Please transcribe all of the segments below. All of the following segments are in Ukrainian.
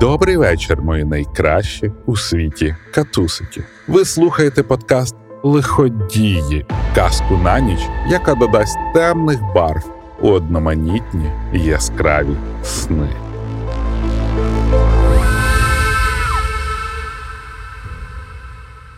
Добрий вечір, мої найкращі у світі катусики. Ви слухаєте подкаст Лиходії, казку на ніч, яка додасть темних барв у одноманітні яскраві сни.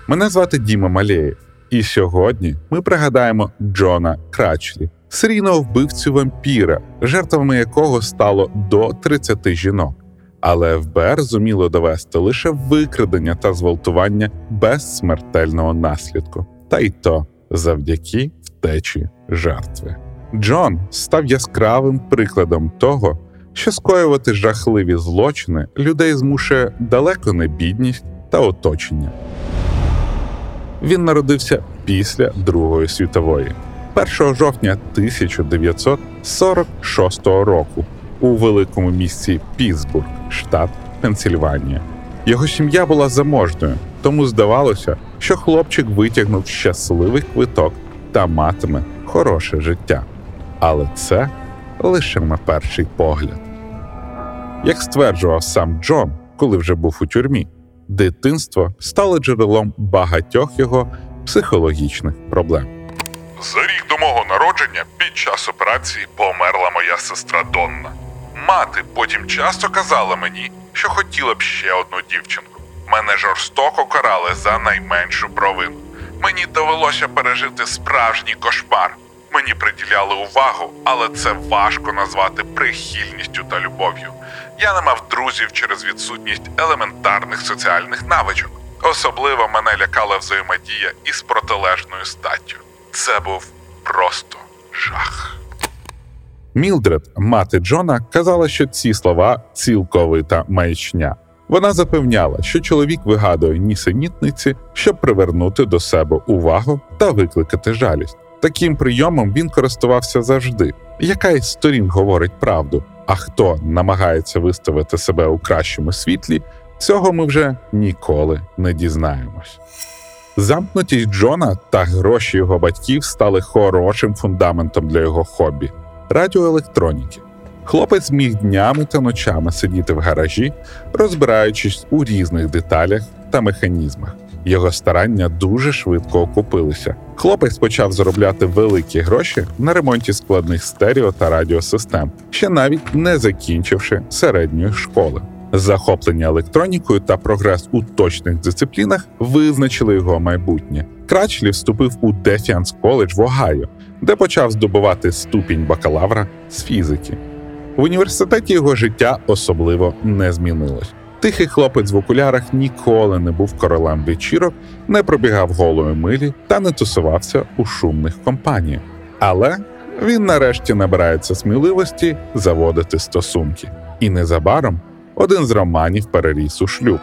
Мене звати Діма Малєєв, і сьогодні ми пригадаємо Джона Крачлі, серійного вбивцю вампіра, жертвами якого стало до 30 жінок. Але ФБР зуміло довести лише викрадення та зґвалтування без смертельного наслідку, та й то завдяки втечі жертви. Джон став яскравим прикладом того, що скоювати жахливі злочини людей змушує далеко не бідність та оточення. Він народився після Другої світової, 1 жовтня 1946 року у великому місті Пітсбург, штат Пенсільванія. Його сім'я була заможною, тому здавалося, що хлопчик витягнув щасливий квиток та матиме хороше життя. Але це лише на перший погляд. Як стверджував сам Джон, коли вже був у тюрмі, дитинство стало джерелом багатьох його психологічних проблем. За рік до мого народження під час операції померла моя сестра Донна. Мати потім часто казала мені, що хотіла б ще одну дівчинку. Мене жорстоко карали за найменшу провину. Мені довелося пережити справжній кошмар. Мені приділяли увагу, але це важко назвати прихильністю та любов'ю. Я не мав друзів через відсутність елементарних соціальних навичок. Особливо мене лякала взаємодія із протилежною статтю. Це був просто жах. Мілдред, мати Джона, казала, що ці слова цілковита маячня. Вона запевняла, що чоловік вигадує нісенітниці, щоб привернути до себе увагу та викликати жалість. Таким прийомом він користувався завжди. Яка із сторін говорить правду, а хто намагається виставити себе у кращому світлі, цього ми вже ніколи не дізнаємось. Замкнутість Джона та гроші його батьків стали хорошим фундаментом для його хобі радіоелектроніки. Хлопець міг днями та ночами сидіти в гаражі, розбираючись у різних деталях та механізмах. Його старання дуже швидко окупилися. Хлопець почав заробляти великі гроші на ремонті складних стерео та радіосистем, ще навіть не закінчивши середньої школи. Захоплення електронікою та прогрес у точних дисциплінах визначили його майбутнє. Кратчлі вступив у Дефіанс коледж в Огайо, де почав здобувати ступінь бакалавра з фізики. В університеті його життя особливо не змінилось. Тихий хлопець в окулярах ніколи не був королем вечірок, не пробігав голої милі та не тусувався у шумних компаніях. Але він нарешті набирається сміливості заводити стосунки. І незабаром один з романів переріс у шлюб.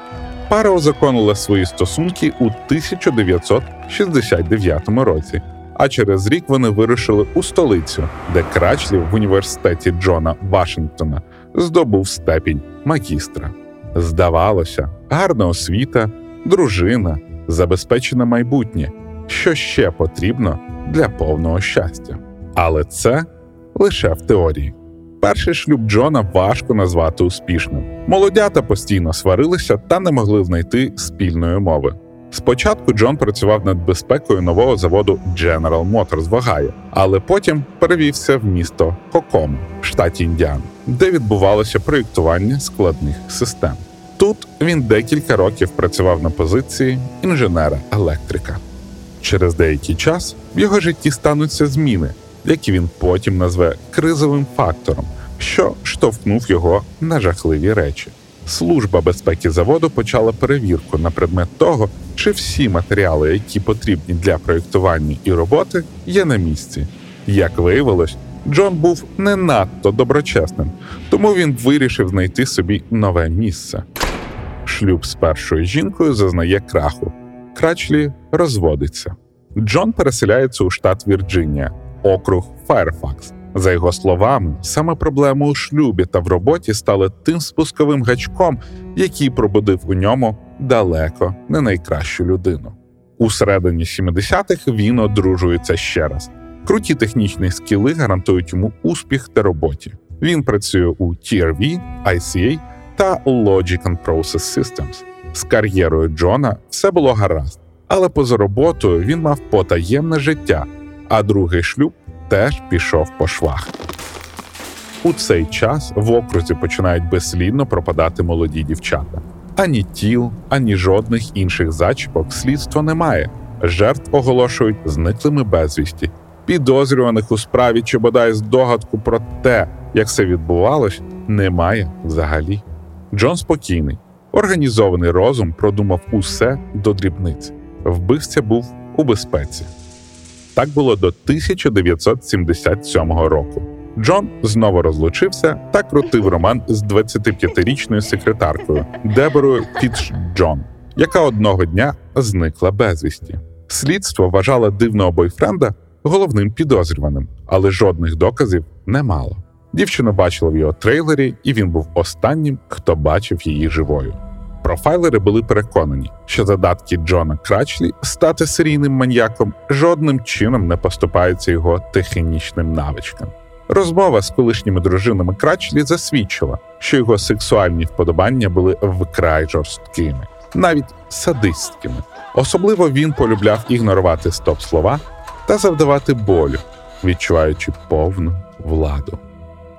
Пара узаконила свої стосунки у 1969 році, а через рік вони вирушили у столицю, де Крачлі в університеті Джона Вашингтона здобув степінь магістра. Здавалося, гарна освіта, дружина, забезпечене майбутнє, що ще потрібно для повного щастя. Але це лише в теорії. Перший шлюб Джона важко назвати успішним. Молодята постійно сварилися та не могли знайти спільної мови. Спочатку Джон працював над безпекою нового заводу General Motors в Огайо, але потім перевівся в місто Кокому в штаті Індіана, де відбувалося проєктування складних систем. Тут він декілька років працював на позиції інженера-електрика. Через деякий час в його житті стануться зміни, які він потім назве кризовим фактором, що штовхнув його на жахливі речі. Служба безпеки заводу почала перевірку на предмет того, чи всі матеріали, які потрібні для проєктування і роботи, є на місці. Як виявилось, Джон був не надто доброчесним, тому він вирішив знайти собі нове місце. Шлюб з першою жінкою зазнає краху. Крачлі розводиться. Джон переселяється у штат Вірджинія, округ Файрфакс. За його словами, саме проблеми у шлюбі та в роботі стали тим спусковим гачком, який пробудив у ньому далеко не найкращу людину. У середині 70-х він одружується ще раз. Круті технічні скіли гарантують йому успіх та роботі. Він працює у TRV, ICA та Logic and Process Systems. З кар'єрою Джона все було гаразд, але поза роботою він мав потаємне життя, а другий шлюб теж пішов по швах. У цей час в окрузі починають безслідно пропадати молоді дівчата. Ані тіл, ані жодних інших зачіпок слідства немає. Жертв оголошують зниклими безвісті. Підозрюваних у справі чи бодай здогадку про те, як це відбувалось, немає взагалі. Джон спокійний, організований розум продумав усе до дрібниць. Вбивця був у безпеці. Так було до 1977 року. Джон знову розлучився та крутив роман з 25-річною секретаркою Деборою Фітч Джон, яка одного дня зникла безвісті. Слідство вважало дивного бойфренда головним підозрюваним, але жодних доказів не мало. Дівчину бачила в його трейлері, і він був останнім, хто бачив її живою. Профайлери були переконані, що задатки Джона Крачлі стати серійним маньяком жодним чином не поступаються його технічним навичкам. Розмова з колишніми дружинами Крачлі засвідчила, що його сексуальні вподобання були вкрай жорсткими, навіть садистськими. Особливо він полюбляв ігнорувати стоп-слова та завдавати болю, відчуваючи повну владу.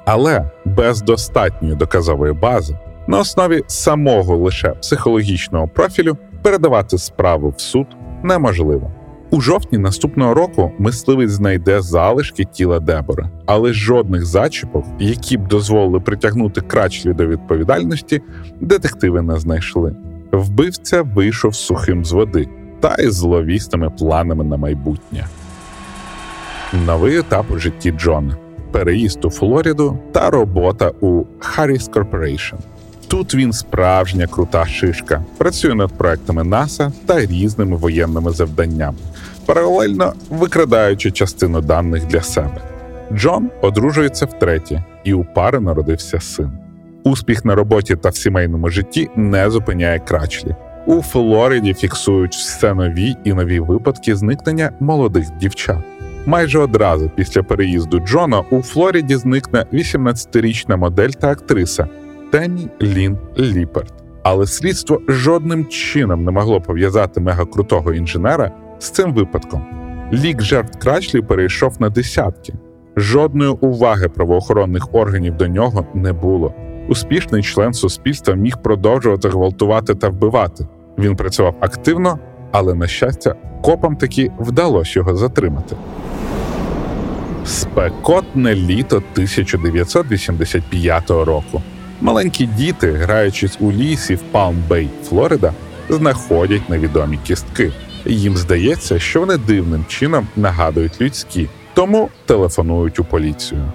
Але без достатньої доказової бази на основі самого лише психологічного профілю передавати справу в суд неможливо. У жовтні наступного року мисливець знайде залишки тіла Дебора, але жодних зачіпок, які б дозволили притягнути крачлі до відповідальності, детективи не знайшли. Вбивця вийшов сухим з води та із зловісними планами на майбутнє. Новий етап у житті Джона переїзд у Флориду та робота у Harris Corporation. Тут він справжня крута шишка, працює над проектами НАСА та різними воєнними завданнями, паралельно викрадаючи частину даних для себе. Джон одружується втретє, і у пари народився син. Успіх на роботі та в сімейному житті не зупиняє крачлі. У Флориді фіксують все нові і нові випадки зникнення молодих дівчат. Майже одразу після переїзду Джона у Флориді зникне 18-річна модель та актриса Темі Лін Ліперт. Але слідство жодним чином не могло пов'язати мегакрутого інженера з цим випадком. Лік жертв Крачлі перейшов на десятки. Жодної уваги правоохоронних органів до нього не було. Успішний член суспільства міг продовжувати гвалтувати та вбивати. Він працював активно, але, на щастя, копам таки вдалося його затримати. Спекотне літо 1985 року. Маленькі діти, граючись у лісі в Палм-Бей, Флорида, знаходять невідомі кістки. Їм здається, що вони дивним чином нагадують людські, тому телефонують у поліцію.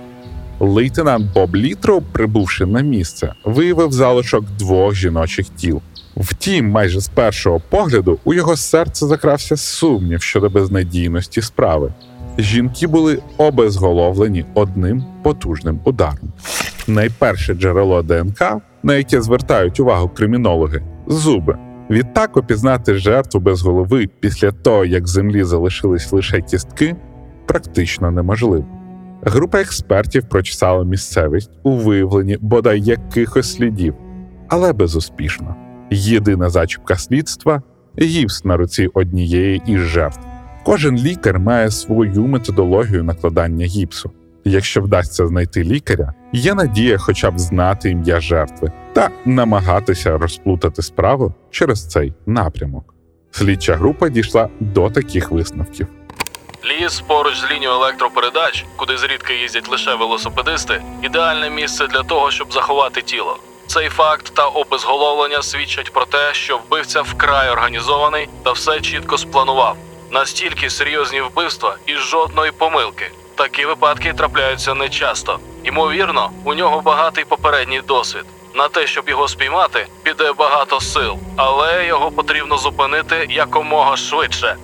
Лейтенант Боб Літроу, прибувши на місце, виявив залишок двох жіночих тіл. Втім, майже з першого погляду у його серце закрався сумнів щодо безнадійності справи. Жінки були обезголовлені одним потужним ударом. Найперше джерело ДНК, на яке звертають увагу кримінологи зуби. Відтак опізнати жертву без голови після того, як землі залишились лише кістки, практично неможливо. Група експертів прочесала місцевість у виявленні бодай якихось слідів, але безуспішно. Єдина зачіпка слідства гіпс на руці однієї із жертв. Кожен лікар має свою методологію накладання гіпсу. Якщо вдасться знайти лікаря, є надія хоча б знати ім'я жертви та намагатися розплутати справу через цей напрямок. Слідча група дійшла до таких висновків. Ліс поруч з лінією електропередач, куди зрідка їздять лише велосипедисти, ідеальне місце для того, щоб заховати тіло. Цей факт та обезголовлення свідчать про те, що вбивця вкрай організований та все чітко спланував. Настільки серйозні вбивства і жодної помилки. Такі випадки трапляються нечасто. Ймовірно, у нього багатий попередній досвід. На те, щоб його спіймати, піде багато сил, але його потрібно зупинити якомога швидше.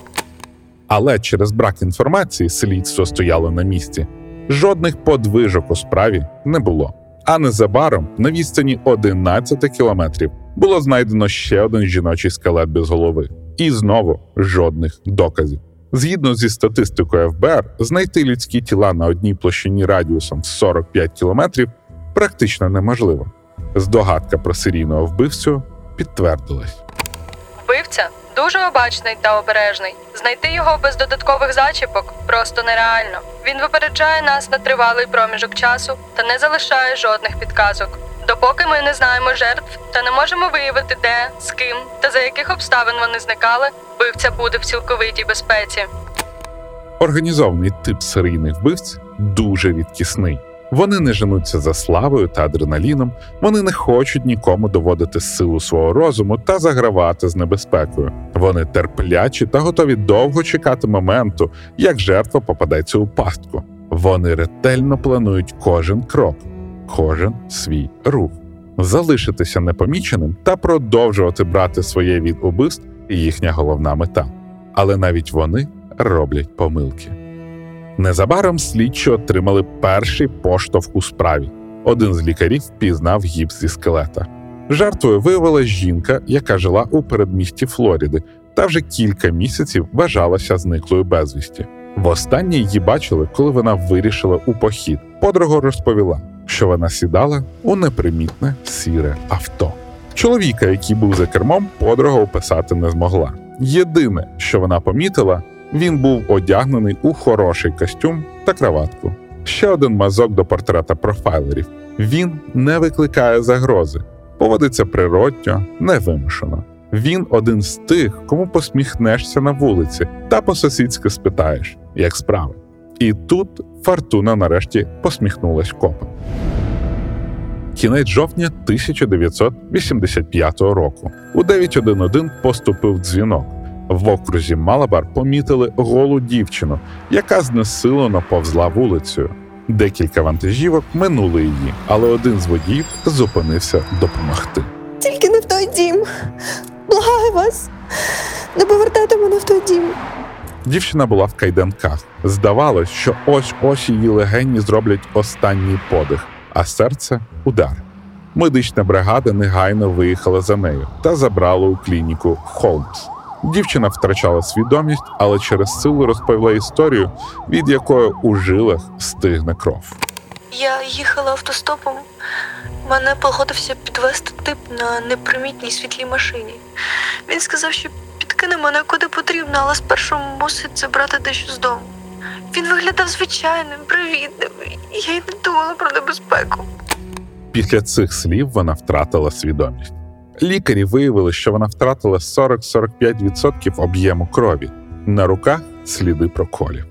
Але через брак інформації слідство стояло на місці. Жодних подвижок у справі не було. А незабаром на відстані 11 кілометрів було знайдено ще один жіночий скелет без голови, і знову жодних доказів. Згідно зі статистикою ФБР, знайти людські тіла на одній площині радіусом в 45 кілометрів практично неможливо. Здогадка про серійного вбивцю підтвердилась. Вбивця дуже обачний та обережний. Знайти його без додаткових зачіпок просто нереально. Він випереджає нас на тривалий проміжок часу та не залишає жодних підказок. Допоки ми не знаємо жертв та не можемо виявити, де, з ким та за яких обставин вони зникали, вбивця буде в цілковитій безпеці. Організований тип серійних вбивць дуже рідкісний. Вони не женуться за славою та адреналіном, вони не хочуть нікому доводити силу свого розуму та загравати з небезпекою. Вони терплячі та готові довго чекати моменту, як жертва попадеться у пастку. Вони ретельно планують кожен крок, кожен свій рух, залишитися непоміченим та продовжувати брати своє від убивств їхня головна мета. Але навіть вони роблять помилки. Незабаром слідчі отримали перший поштовх у справі. Один з лікарів впізнав гіпс зі скелета. Жертвою виявилася жінка, яка жила у передмісті Флоріди, та вже кілька місяців вважалася зниклою безвісті. Востаннє її бачили, коли вона вирішила у похід. Подруга розповіла, що вона сідала у непримітне сіре авто. Чоловіка, який був за кермом, подруга описати не змогла. Єдине, що вона помітила, він був одягнений у хороший костюм та краватку. Ще один мазок до портрета профайлерів. Він не викликає загрози, поводиться природньо, невимушено. Він один з тих, кому посміхнешся на вулиці, та по-сусідськи спитаєш, як справи. І тут Фортуна нарешті посміхнулась копом. Кінець жовтня 1985 року. У 911 поступив дзвінок. В окрузі Малабар помітили голу дівчину, яка знесилено повзла вулицею. Декілька вантажівок минули її, але один з водіїв зупинився допомогти. Тільки не в той дім. Благаю вас. Не повертайте мене в той дім. Дівчина була в кайданках. Здавалось, що ось ось її легені зроблять останній подих, а серце удар. Медична бригада негайно виїхала за нею та забрала у клініку Холмс. Дівчина втрачала свідомість, але через силу розповіла історію, від якої у жилах стигне кров. Я їхала автостопом. Мене погодився підвести тип на непримітній світлій машині. Він сказав, що підкине мене куди потрібно, але спершу мусить забрати дещо з дому. Він виглядав звичайним, привітним. Я й не думала про небезпеку. Після цих слів вона втратила свідомість. Лікарі виявили, що вона втратила 40-45% об'єму крові. На руках сліди проколів.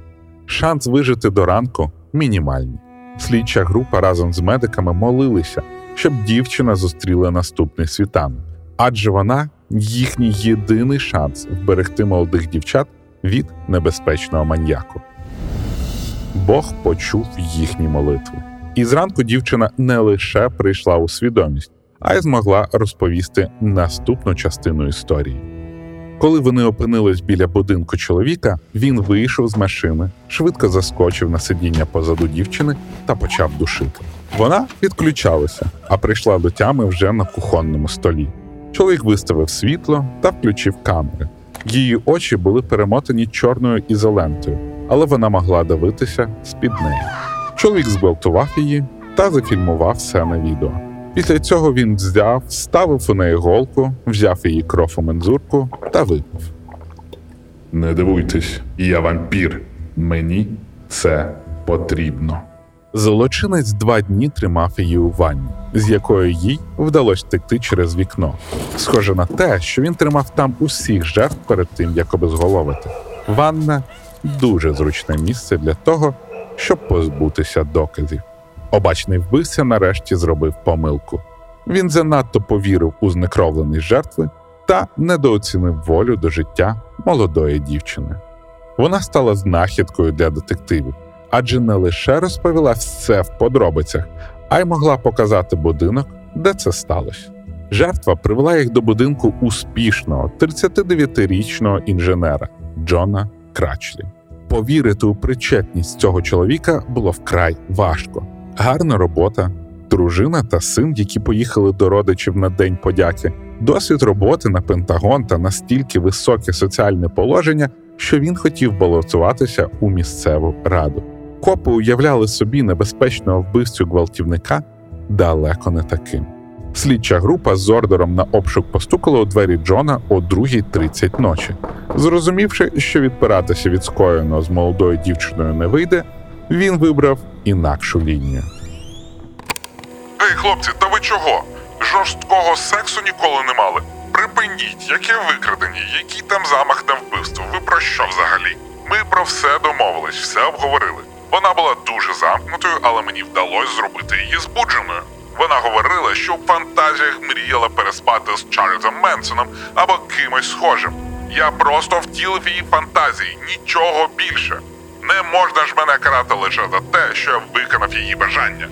Шанс вижити до ранку мінімальний. Слідча група разом з медиками молилися, щоб дівчина зустріла наступний світанок, адже вона їхній єдиний шанс вберегти молодих дівчат від небезпечного маньяку. Бог почув їхні молитви. І зранку дівчина не лише прийшла у свідомість, а й змогла розповісти наступну частину історії. Коли вони опинились біля будинку чоловіка, він вийшов з машини, швидко заскочив на сидіння позаду дівчини та почав душити. Вона відключалася, а прийшла до тями вже на кухонному столі. Чоловік виставив світло та включив камери. Її очі були перемотані чорною ізолентою, але вона могла дивитися з-під неї. Чоловік зґвалтував її та зафільмував все на відео. Після цього він взяв, ставив у неї голку, взяв її кров у мензурку та випив. Не дивуйтесь, я вампір. Мені це потрібно. Злочинець два дні тримав її у ванні, з якої їй вдалося втекти через вікно. Схоже на те, що він тримав там усіх жертв перед тим, як обезголовити. Ванна дуже зручне місце для того, щоб позбутися доказів. Обачний вбивця нарешті зробив помилку. Він занадто повірив у знекровленість жертви та недооцінив волю до життя молодої дівчини. Вона стала знахідкою для детективів, адже не лише розповіла все в подробицях, а й могла показати будинок, де це сталося. Жертва привела їх до будинку успішного 39-річного інженера Джона Крачлі. Повірити у причетність цього чоловіка було вкрай важко. Гарна робота, дружина та син, які поїхали до родичів на День подяки, досвід роботи на Пентагон та настільки високе соціальне положення, що він хотів балотуватися у місцеву раду. Копи уявляли собі небезпечного вбивцю гвалтівника далеко не таким. Слідча група з ордером на обшук постукала у двері Джона о 2.30 ночі. Зрозумівши, що відпиратися від скоєного з молодою дівчиною не вийде, він вибрав інакшу лінію. Ей, хлопці, та ви чого? Жорсткого сексу ніколи не мали. Припиніть, яке викрадення, який там замах на вбивство. Ви про що взагалі? Ми про все домовились, все обговорили. Вона була дуже замкнутою, але мені вдалося зробити її збудженою. Вона говорила, що в фантазіях мріяла переспати з Чарльзом Менсоном або кимось схожим. Я просто втілив її фантазії, нічого більше. Не можна ж мене карати лише за те, що я виконав її бажання.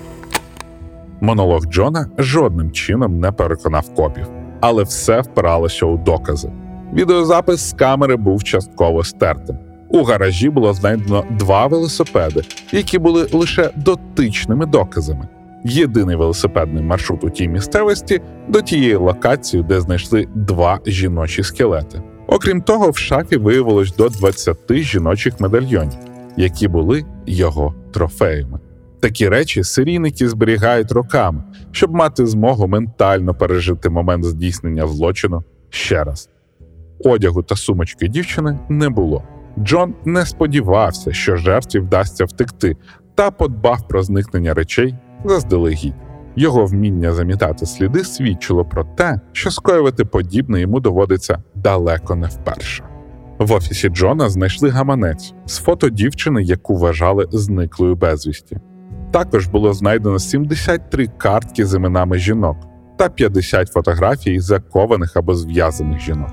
Монолог Джона жодним чином не переконав копів, але все впиралося у докази. Відеозапис з камери був частково стертим. У гаражі було знайдено два велосипеди, які були лише дотичними доказами. Єдиний велосипедний маршрут у тій місцевості до тієї локації, де знайшли два жіночі скелети. Окрім того, в шафі виявилось до 20 жіночих медальйонів, які були його трофеями. Такі речі серійники зберігають роками, щоб мати змогу ментально пережити момент здійснення злочину ще раз. Одягу та сумочки дівчини не було. Джон не сподівався, що жертві вдасться втекти, та подбав про зникнення речей заздалегідь. Його вміння замітати сліди свідчило про те, що скоювати подібне йому доводиться далеко не вперше. В офісі Джона знайшли гаманець з фото дівчини, яку вважали зниклою безвісті. Також було знайдено 73 картки з іменами жінок та 50 фотографій закованих або зв'язаних жінок.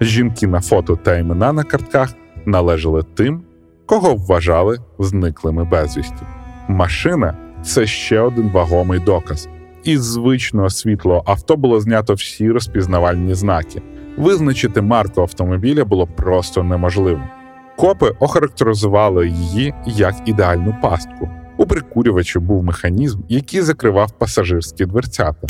Жінки на фото та імена на картках належали тим, кого вважали зниклими безвісті. Машина це ще один вагомий доказ. Із звичного світлого авто було знято всі розпізнавальні знаки. Визначити марку автомобіля було просто неможливо. Копи охарактеризували її як ідеальну пастку. У прикурювачі був механізм, який закривав пасажирські дверцята.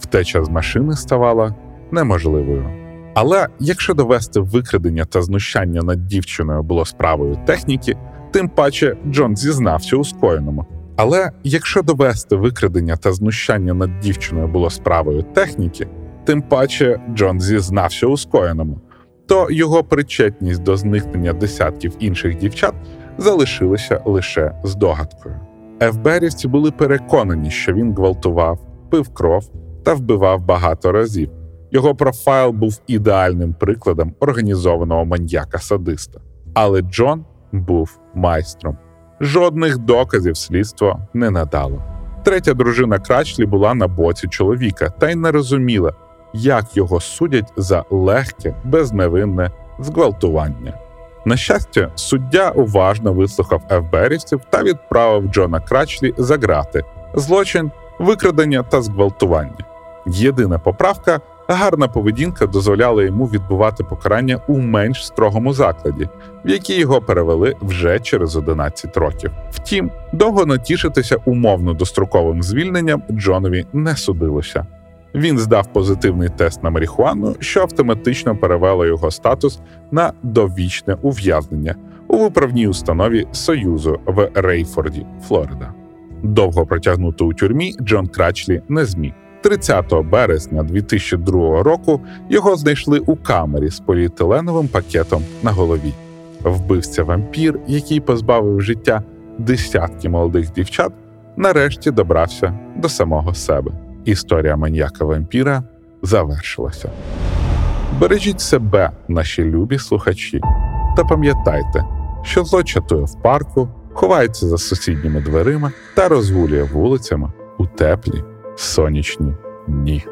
Втеча з машини ставала неможливою. Але якщо довести викрадення та знущання над дівчиною було справою техніки, тим паче Джон зізнався у скоєному. Але якщо довести викрадення та знущання над дівчиною було справою техніки, тим паче Джон зізнався у скоєному, то його причетність до зникнення десятків інших дівчат залишилася лише здогадкою. ФБРівці були переконані, що він гвалтував, пив кров та вбивав багато разів. Його профайл був ідеальним прикладом організованого маньяка-садиста. Але Джон був майстром. Жодних доказів слідство не надало. Третя дружина Крачлі була на боці чоловіка та й не розуміла, як його судять за легке, безневинне зґвалтування. На щастя, суддя уважно вислухав ФБРівців та відправив Джона Крачлі за грати, злочин, викрадення та зґвалтування. Єдина поправка гарна поведінка дозволяла йому відбувати покарання у менш строгому закладі, в який його перевели вже через 11 років. Втім, довго натішитися умовно достроковим звільненням Джонові не судилося. Він здав позитивний тест на марихуану, що автоматично перевело його статус на довічне ув'язнення у виправній установі Союзу в Рейфорді, Флорида. Довго протягнути у тюрмі Джон Крачлі не зміг. 30 березня 2002 року його знайшли у камері з поліетиленовим пакетом на голові. Вбивця вампір, який позбавив життя десятки молодих дівчат, нарешті добрався до самого себе. Історія маньяка вампіра завершилася. Бережіть себе, наші любі слухачі, та пам'ятайте, що зло чатує в парку, ховається за сусідніми дверима та розгулює вулицями у теплі сонячні дні.